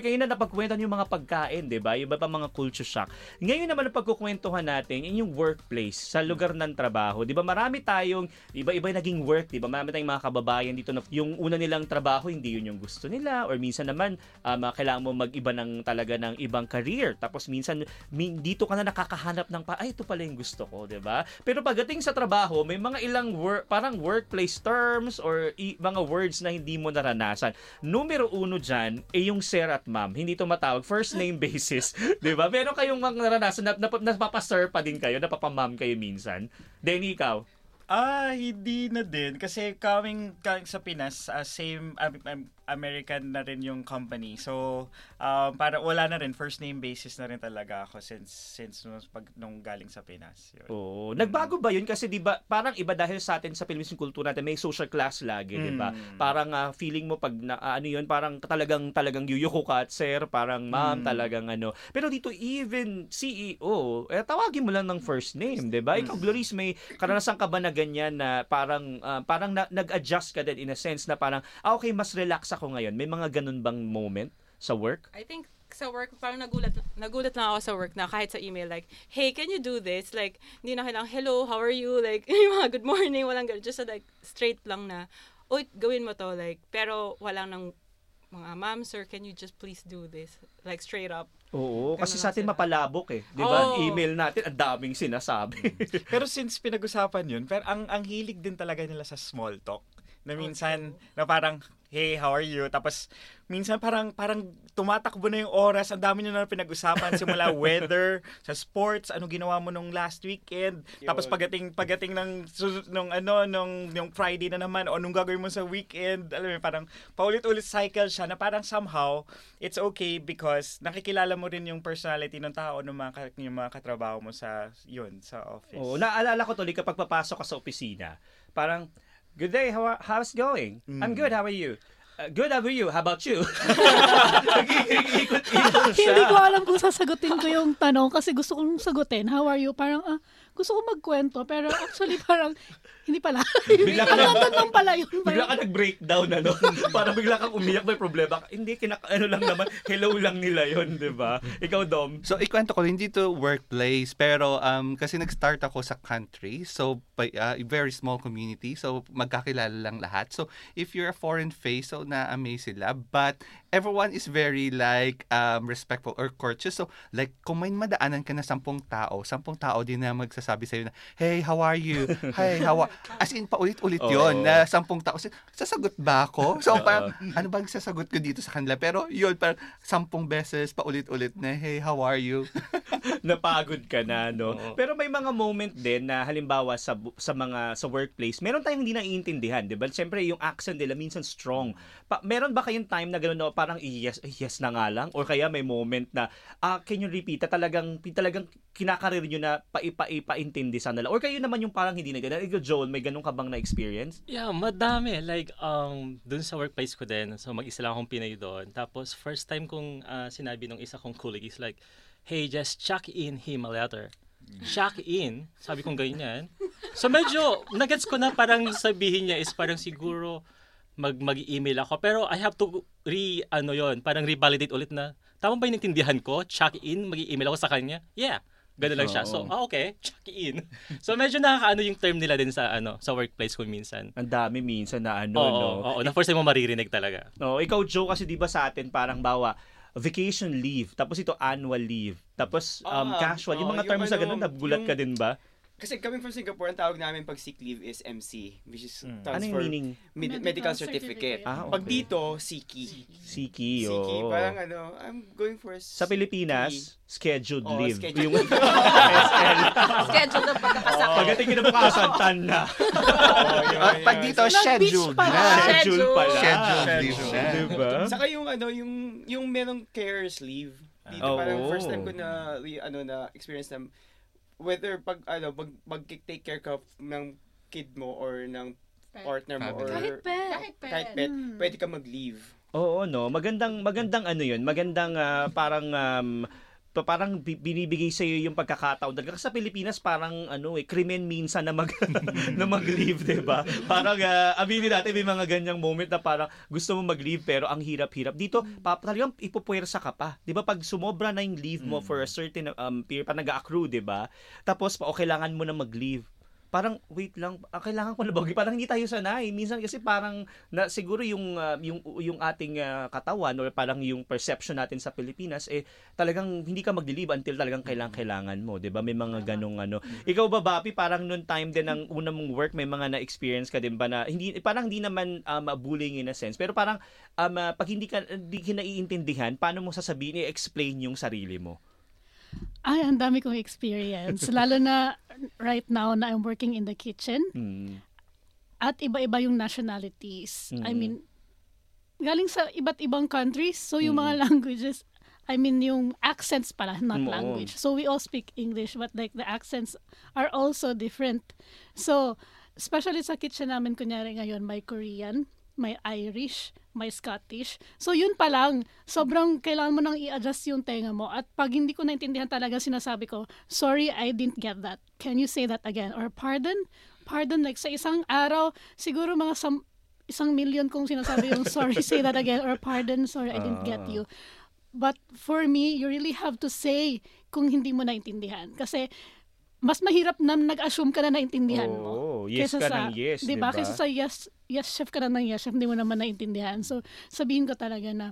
kayo na napagkwentuhan yung mga pagkain, di ba? Yung iba pa mga culture shock. Ngayon naman ang pagkukwentuhan natin, yun yung workplace, sa lugar ng trabaho. Di ba marami tayong, iba-iba naging work, di ba? Marami tayong mga kababayan dito na yung una nilang trabaho, hindi yun yung gusto nila. Or minsan naman, um, kailangan mo mag-iba ng talaga ng ibang career. Tapos minsan, min, dito ka na nakakahanap ng, pa, ay, ito pala yung gusto ko, di ba? Pero pagdating sa trabaho, may mga ilang work, parang workplace terms or i- mga words na hindi mo naranasan. Numero uno dyan, eh yung sir at ma'am. Hindi to matawag. First name basis. di ba? Meron kayong mga naranasan na, na, napapasir pa din kayo, napapamam kayo minsan. Denny, ikaw? Ah, hindi na din. Kasi coming, coming sa Pinas, uh, same um, um, American na rin yung company. So, um, para wala na rin, first name basis na rin talaga ako since since nung, pag, nung galing sa Pinas. Yun. Oo. Nagbago ba yun? Kasi di ba parang iba dahil sa atin sa Philippines yung kultura natin, may social class lagi, di ba? Mm. Parang ah, feeling mo pag na, ah, ano yun, parang talagang talagang yuyuko ka at sir, parang ma'am, Mm. talagang ano. Pero dito even CEO, eh tawagin mo lang ng first name, di ba? Ikaw, Gloris, may karanasan ka ba na ganyan na parang ah, parang na- nag-adjust ka din in a sense na parang, ah, okay, mas relax ako ngayon. May mga ganun bang moment sa work? I think sa work, parang nagulat, nagulat lang ako sa work na kahit sa email, like, hey, can you do this? Like, hindi na kailangan, hello, how are you? Like, yung mga good morning, walang ganun. Just like, straight lang na, uy, gawin mo to. Like, pero walang ng mga, ma'am, sir, can you just please do this? Like, straight up. Oo, kasi Ganun sa lang atin sila. mapalabok eh. Di ba? Oo. Email natin, ang daming sinasabi. Pero since pinag-usapan yun, pero ang, ang hilig din talaga nila sa small talk. Na minsan, na parang, hey, how are you? Tapos, minsan parang, parang tumatakbo na yung oras. Ang dami nyo na pinag-usapan. Simula weather, sa sports, ano ginawa mo nung last weekend. Tapos pagating, pagating ng, nung ano, nung, nung Friday na naman, o nung gagawin mo sa weekend. Alam mo, parang paulit-ulit cycle siya na parang somehow, it's okay because nakikilala mo rin yung personality ng tao ng mga, yung mga katrabaho mo sa, yun, sa office. Oo, naalala ko tuloy kapag papasok ka sa opisina, parang, good day, how, how's it going? I'm Mm. good, how are you? "Uh, good, how are you? How about you? Nag-iikot-ikot siya. Hindi ko alam kung sasagutin ko yung tanong kasi gusto kong sagutin, how are you? Parang, ah, gusto ko magkwento, pero actually parang, hindi pala. Bigla ka na- tanong pala yun. Bigla ka nag-breakdown, ano? Parang bigla kang umiyak, may problema ka. Hindi, kinak ano lang naman, hello lang nila yon di ba? Ikaw, Dom. So, ikwento ko, hindi to workplace, pero um, kasi nag-start ako sa country, so, by, uh, very small community, so, magkakilala lang lahat. So, if you're a foreign face, so, na-amaze sila, but everyone is very, like, um, respectful or courteous. So, like, kung may madaanan ka na sampung tao, sampung tao din na magsasabi sa'yo na, hey, how are you? Hey, how are... As in, paulit-ulit Oo. yon na sampung tao. Sasagot ba ako? So, parang, ano bang sasagot ko dito sa kanila? Pero, yun, parang sampung beses, paulit-ulit na, hey, how are you? napagod ka na, no? Oo. Pero may mga moment din na halimbawa sa sa mga sa workplace, meron tayong hindi naiintindihan, 'di ba? Siyempre yung accent nila minsan strong. Pa, meron ba kayong time na gano'n na parang yes, yes na nga lang or kaya may moment na ah can you repeat talagang talagang kinakarir nyo na paipa-ipaintindi sa nila or kayo naman yung parang hindi na gano'n. Ikaw Joel, may ganun ka bang na experience? Yeah, madami. Like, um, dun sa workplace ko din, so mag-isa lang akong Pinay doon. Tapos, first time kong ah, sinabi nung isa kong colleague is like, hey, just check in him a letter. Check in. Sabi kong ganyan. So, medyo, nagets ko na parang sabihin niya is parang siguro mag mag-email ako. Pero I have to re, ano yon parang revalidate ulit na, tama ba yung naintindihan ko? Check in, mag-email ako sa kanya? Yeah. Ganun lang siya. So, ah, okay, check in. So, medyo nakakaano yung term nila din sa ano sa workplace ko minsan. Ang dami minsan na ano, Oo, no? oo, na first time mo maririnig talaga. No, ikaw Joe kasi 'di ba sa atin parang bawa vacation leave, tapos ito annual leave, tapos um, Ah, casual. Yung mga yung terms na ano, ganun, nagulat yung- ka din ba? Kasi coming from Singapore, ang tawag namin pag sick leave is MC, which is Mm. Ano stands yung for meaning? med- Medical medical certificate. certificate. Ah, Pag okay. dito, Siki. Siki, Siki, oo. parang ano, I'm going for a Sa Pilipinas, scheduled Oo, leave. scheduled Yung. SL. Schedule ng pagkakasakit. Pagdating kinabukasan, tan na. Ah, pag dito, Nag-beach scheduled na. Schedule pala. Scheduled leave Scheduled. na. Diba? Saka yung ano, yung yung merong carers leave. Dito Oo. parang first time ko na we- ano na experience na whether pag ano pag mag take care ka ng kid mo or ng partner mo or Kahit pet. Kahit pet. kahit pet, Hmm. pwede ka mag-leave. Oo, no. Magandang magandang ano 'yun. Magandang ah, parang um, pa- parang bi- binibigay sa iyo yung pagkakataon talaga. Kasi sa Pilipinas parang ano eh krimen minsan na mag na mag-leave 'di ba? Parang uh, aminin natin may mga ganyang moment na parang gusto mo mag-leave pero ang hirap-hirap. Dito pa, talagang ipupuwersa ka pa. 'di ba pag sumobra na yung leave mo for a certain um, period pa nag-accrue 'di ba? Tapos pa o kailangan mo na mag-leave parang wait lang ah, kailangan ko na ba parang hindi tayo sanay. Minsan kasi parang na siguro yung ah, yung yung ating ah, katawan or parang yung perception natin sa Pilipinas eh talagang hindi ka magdi-leave until talagang kailangan kailangan mo 'di ba? May mga ganong ano. Ikaw ba Bapi parang noon time din ng una mong work may mga na-experience ka din ba na hindi parang hindi naman um, bullying in a sense pero parang um, ah, pag hindi ka hindi ka naiintindihan paano mo sasabihin i-explain yung sarili mo Ay, ang dami kong experience. Lalo na right now na I'm working in the kitchen. mm. At iba-iba yung nationalities. I Mm. mean, galing sa iba't ibang countries. So, yung Mm. mga languages, I mean, yung accents pala, not Mm, language. So, we all speak English, but like the accents are also different. So, especially sa kitchen namin, kunyari ngayon, may Korean, may Irish, may Scottish. So, yun pa lang, sobrang kailangan mo nang i-adjust yung tenga mo. At pag hindi ko naintindihan talaga, sinasabi ko, sorry, I didn't get that. Can you say that again? Or pardon? Pardon, like sa isang araw, siguro mga sam- isang million kong sinasabi yung sorry, say that again. Or pardon, sorry, I didn't get you. But for me, you really have to say kung hindi mo naintindihan. Kasi mas mahirap na nag-assume ka na naintindihan mo. Oo, yes Kesa ka sa, ng yes, di diba? ba? Kesa sa yes, yes chef ka na ng yes chef, hindi mo naman naintindihan. So, sabihin ko talaga na,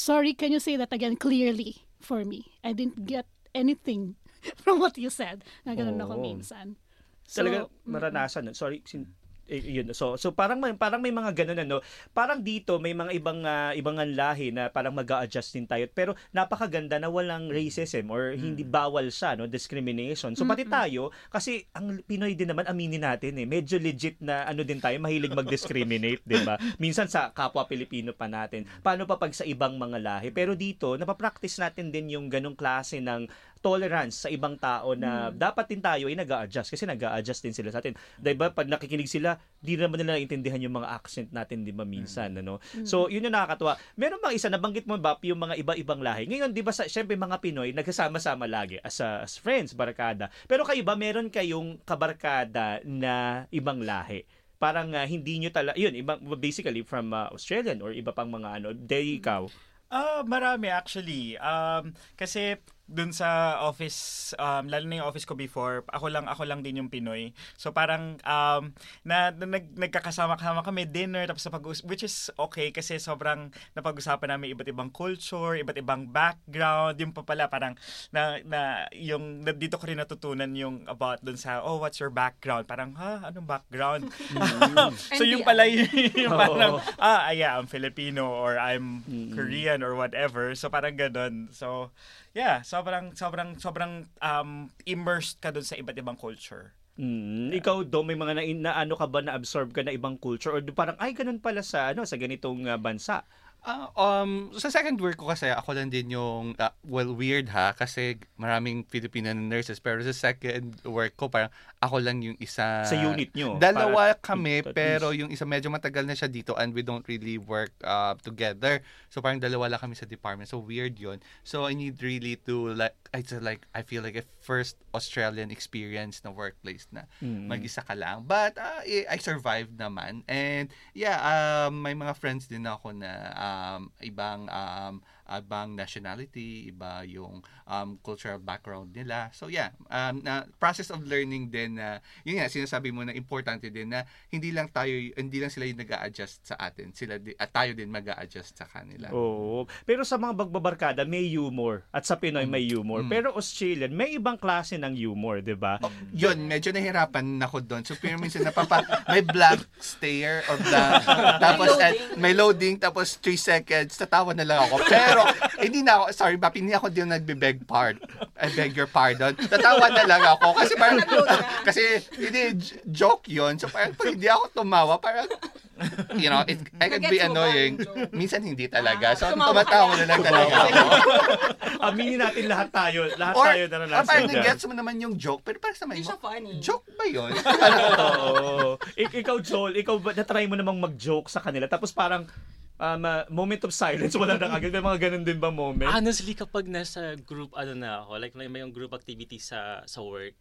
sorry, can you say that again clearly for me? I didn't get anything from what you said. Na ganun ako Oo. minsan. So, talaga maranasan nun. Sorry, sin, yun. So, so parang may, parang may mga ganun ano. Parang dito may mga ibang ah, ibang lahi na parang mag-a-adjust din tayo. Pero napakaganda na walang racism or hindi bawal siya, no, discrimination. So pati tayo kasi ang Pinoy din naman aminin natin eh, medyo legit na ano din tayo, mahilig mag-discriminate, 'di ba? Minsan sa kapwa Pilipino pa natin. Paano pa pag sa ibang mga lahi? Pero dito, napapractice natin din yung ganung klase ng tolerance sa ibang tao na dapat din tayo ay nag-a-adjust kasi nag-a-adjust din sila sa atin. 'Di ba? Pag nakikinig sila, di naman nila naintindihan yung mga accent natin, 'di ba minsan, ano? So, yun yung nakakatuwa. Meron bang isa nabanggit mo ba yung mga iba-ibang lahi? Ngayon, 'di ba sa syempre mga Pinoy nagsasama-sama lagi as, a- as friends, barkada. Pero kayo ba meron kayong kabarkada na ibang lahi? Parang ah, hindi nyo talaga, yun, ibang, basically from ah, Australian or iba pang mga ano, day ikaw. Ah, marami actually. Um, kasi dun sa office, um, lalo na yung office ko before, ako lang ako lang din yung Pinoy. So parang um, na, na nag, nagkakasama-kasama kami dinner tapos napag which is okay kasi sobrang napag-usapan namin iba't ibang culture, iba't ibang background. Yung pa pala parang na, na yung na, dito ko rin natutunan yung about dun sa oh what's your background? Parang ha anong background? so yung pala yung, yung parang ah yeah, I'm Filipino or I'm Korean or whatever. So parang ganun. So yeah, sobrang sobrang sobrang um immersed ka dun sa iba't ibang culture. Mm, ikaw do may mga na, na ano ka ba na absorb ka na ibang culture or parang ay ganun pala sa ano sa ganitong ah, bansa. Ah, um, sa second work ko kasi ako lang din yung, ah, well, weird ha, kasi maraming Filipino nurses, pero sa second work ko, parang ako lang yung isa. Sa unit nyo, Dalawa para- kami, pero yung isa medyo matagal na siya dito and we don't really work uh, together. So parang dalawa lang kami sa department. So weird yon So I need really to, like, I just like, I feel like a first Australian experience na workplace na Mm. mag-isa ka lang. But uh, I I survived naman. And yeah, um, may mga friends din ako na um, ibang um, ibang nationality, iba yung um, cultural background nila. So yeah, um, na process of learning din na yun nga sinasabi mo na importante din na hindi lang tayo hindi lang sila yung nag-a-adjust sa atin. Sila di, at tayo din mag-a-adjust sa kanila. Oo. Pero sa mga bagbabarkada may humor at sa Pinoy may humor. Mm. Pero Australian may ibang klase ng humor, 'di ba? Oh, yun, medyo nahirapan ako doon. So, pero minsan napapa, may blank stare or blank. tapos, May eh, may loading, tapos 3 seconds, tatawa na lang ako. Pero, hindi na ako, sorry, Bap, hindi ako din nagbe-beg pard. I beg your pardon. Tatawa na lang ako. Kasi parang, kasi, hindi, joke yun. So, parang, pag hindi ako tumawa, parang, you know, it, I can be annoying. Minsan hindi talaga. So, tumatawa na lang talaga ako. Aminin natin lahat tayo, lahat Or, tayo ah, naranasan parang dyan. nag-gets mo naman yung joke, pero parang sa Hindi mo, joke ba yun? Oo. Ik- ikaw Joel, ikaw ba na-try mo namang mag-joke sa kanila tapos parang um, ah, moment of silence, wala na agad. May mga ganun din ba moment? Honestly, kapag nasa group, ano na ako, like may, yung group activity sa sa work,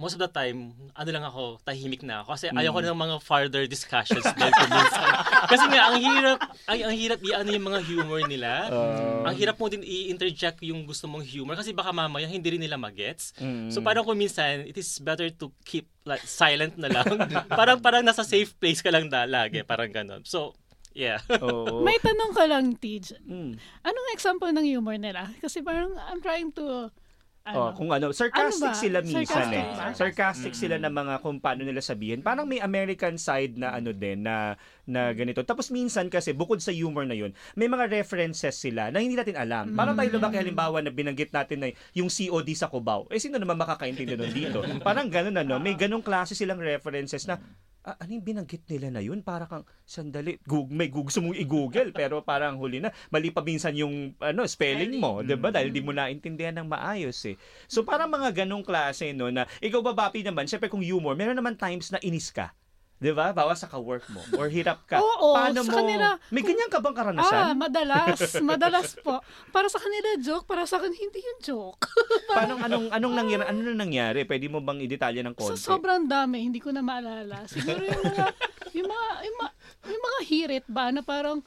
most of the time, ano lang ako, tahimik na ako. Kasi ayoko ng mga further discussions dahil minsan. Kasi nga, ang hirap, ang, ang hirap i-ano yung mga humor nila. Ah. ang hirap mo din i-interject yung gusto mong humor kasi baka mamaya hindi rin nila magets. Mm. So parang kung minsan, it is better to keep like silent na lang. parang parang nasa safe place ka lang da, lagi, parang ganun. So, yeah. Oo. May tanong ka lang, Tej. Mm. Anong example ng humor nila? Kasi parang I'm trying to Oh, ano, kung ano, sarcastic Ano ba? sila minsan Sarcastic eh. ba? Sarcastic sila na mga kung paano nila sabihin. Parang may American side na ano din na na ganito. Tapos minsan kasi bukod sa humor na yun, may mga references sila na hindi natin alam. Parang tayo lumaki halimbawa na binanggit natin na yung COD sa Cubao. Eh sino naman makakaintindi nun dito? Parang ganun ano, may ganung klase silang references na ah, ano yung binanggit nila na yun? Para kang, sandali, Google, may gusto mong i-google, pero parang huli na, mali pa minsan yung ano, spelling mo, di ba? Dahil di mo naintindihan ng maayos eh. So parang mga ganong klase, no, na ikaw babapi naman, syempre kung humor, meron naman times na inis ka. Di ba? Bawa sa ka-work mo or hirap ka. Oo, Paano sa mo? kanila- may ganyan ka bang Ah, karanasan? madalas. madalas po. Para sa kanila joke, para sa akin hindi yung joke. Paano anong anong nangyari? Ano na nangyari? Pwede mo bang i-detalye ng Sa konti? sobrang dami, hindi ko na maalala. Siguro yung mga, yung mga, yung mga, yung mga hirit ba na parang,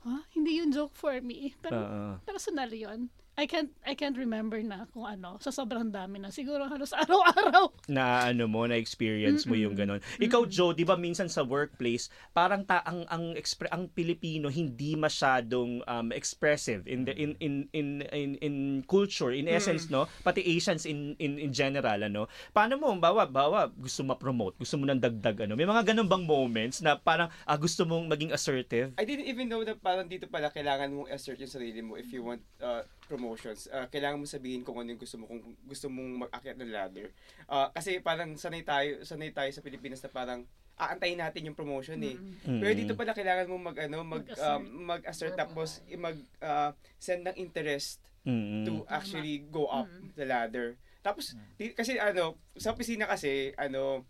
ha? Hindi yung joke for me. Pero Oo. personal yun. I can't I can't remember na kung ano sa sobrang dami na siguro halos araw-araw na ano mo na experience mo yung ganun. Ikaw Joe, 'di ba minsan sa workplace, parang ta ang ang expre- ang Pilipino hindi masyadong um, expressive in the in in in in, in culture, in essence no, pati Asians in in in general ano. Paano mo bawa bawa gusto ma-promote, gusto mo nang dagdag ano. May mga ganun bang moments na parang ah, gusto mong maging assertive? I didn't even know na parang dito pala kailangan mong assert yung sarili mo if you want uh, promotions. Uh, kailangan mo sabihin kung ano yung gusto mo, kung gusto mong mag-akyat ng ladder. Uh, kasi parang sanay tayo, sanay tayo sa Pilipinas na parang aantayin natin yung promotion eh. Pero dito pala kailangan mo mag ano mag Mag-assert. um, mag-assert tapos i- mag uh, send ng interest Mm. to actually go up the ladder. Tapos di, kasi ano, sa opisina kasi ano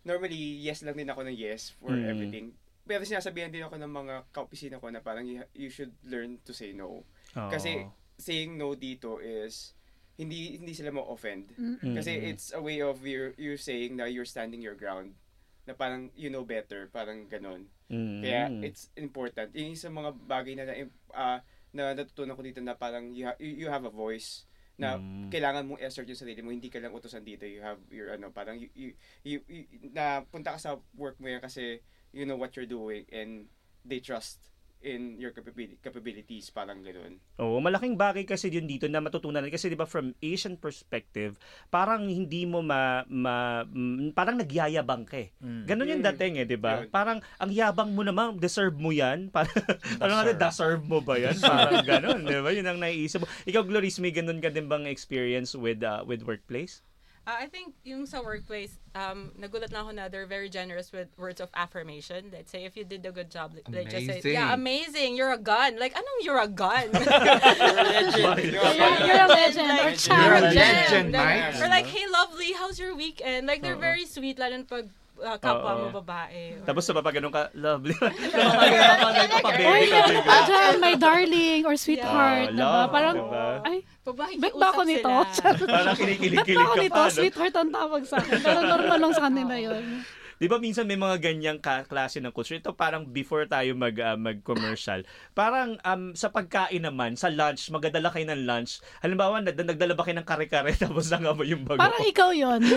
normally yes lang din ako ng yes for Mm. everything. Pero sinasabihan din ako ng mga kaopisina ko na parang you, you should learn to say no. Oo. Kasi saying no dito is hindi hindi sila ma-offend. Mm. Kasi it's a way of you you saying na you're standing your ground na parang you know better, parang ganon. Mm. Kaya it's important. Yung sa mga bagay na na, ah, na natutunan ko dito na parang you, ha- you, you have a voice na Mm. kailangan mong assert yung sarili mo hindi ka lang utosan dito you have your ano parang you, you, you, you- na punta ka sa work mo yan kasi you know what you're doing and they trust in your capabili- capabilities parang ganoon Oo, malaking bagay kasi yun dito na matutunan kasi 'di ba from Asian perspective, parang hindi mo ma, ma mm, parang nagyayabang ka eh. Ganun yung Mm. dating eh, 'di ba? Yun. Parang ang yabang mo naman, deserve mo 'yan. Parang ano, Deserve. deserve mo ba 'yan? Parang ganun, 'di ba? Yun ang naiisip mo. Ikaw Gloris, may ganun ka din bang experience with uh, with workplace? Uh, I think yung sa workplace, um, nagulat na ako na they're very generous with words of affirmation. Let's say if you did a good job, they just say, yeah, amazing, you're a gun. Like, anong you're a gun? you're a legend you're a You're, you're a legend Like, You're a legend, Mike. Or like, hey, lovely, how's your weekend? Like, they're Oo. very sweet, lalo pag uh, kapwa Oo. mo babae. Or- Tapos sa papaganon ka, lovely. Papaganon ka, dyan, my darling or sweetheart, Yeah. diba? Love, Parang, diba? ay, Pag bet ba ako nito? sila. Parang kinikilig-kilig ba ako ka nito? pa. no? Sweetheart ang tawag sa akin. Pero normal lang sa kanila yun. Di ba minsan may mga ganyang ka- klase ng culture? Ito parang before tayo mag, ah, mag-commercial. Parang um, sa pagkain naman, sa lunch, magdadala kayo ng lunch. Halimbawa, nag- nagdala ba kayo ng kare-kare tapos nangamoy yung bago? Parang ikaw yun.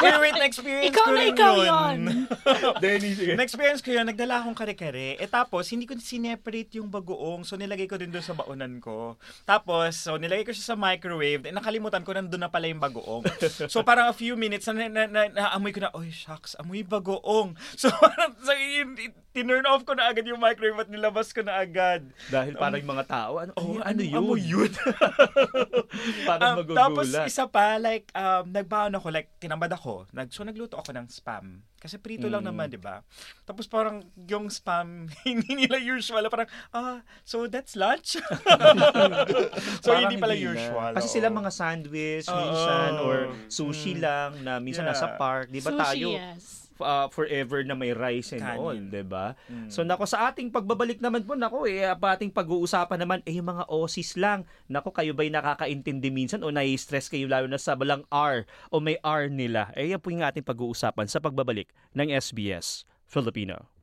Yung Wait, na-experience ikaw ko na ikaw yun. Denny, sige. Na-experience ko yun, nagdala akong kare-kare. Eh tapos, hindi ko sineparate yung bagoong. So, nilagay ko din doon sa baunan ko. Tapos, so, nilagay ko siya sa microwave. Eh, nakalimutan ko, nandun na pala yung bagoong. So, parang a few minutes, na, na, na, naamoy ko na, oy, shucks, amoy bagoong. So, parang, tinurn off ko na agad yung microwave at nilabas ko na agad. Dahil parang yung mga tao, ano, Oh, ano, ano yun? amoy yun? parang Um, tapos magugulat. isa pa, like, um, nagbaon ako, like, tinambad ako. Nag, so, nagluto ako ng spam. Kasi prito lang Mm. naman, di ba? Tapos parang yung spam, hindi nila usual. Parang, ah, so that's lunch? so, Parang hindi pala na. usual. Kasi oo. sila mga sandwich, Oo. minsan, or sushi Mm. lang, na minsan Yeah. nasa park. Di ba Sushi, tayo? yes. Uh, forever na may rice and Kanin. all, 'di ba? Mm. So nako sa ating pagbabalik naman po nako eh pa ating pag-uusapan naman eh yung mga OSIS lang. Nako kayo ba'y nakakaintindi minsan o nai-stress kayo lalo na sa balang R o may R nila? Eh yan po yung ating pag-uusapan sa pagbabalik ng SBS Filipino.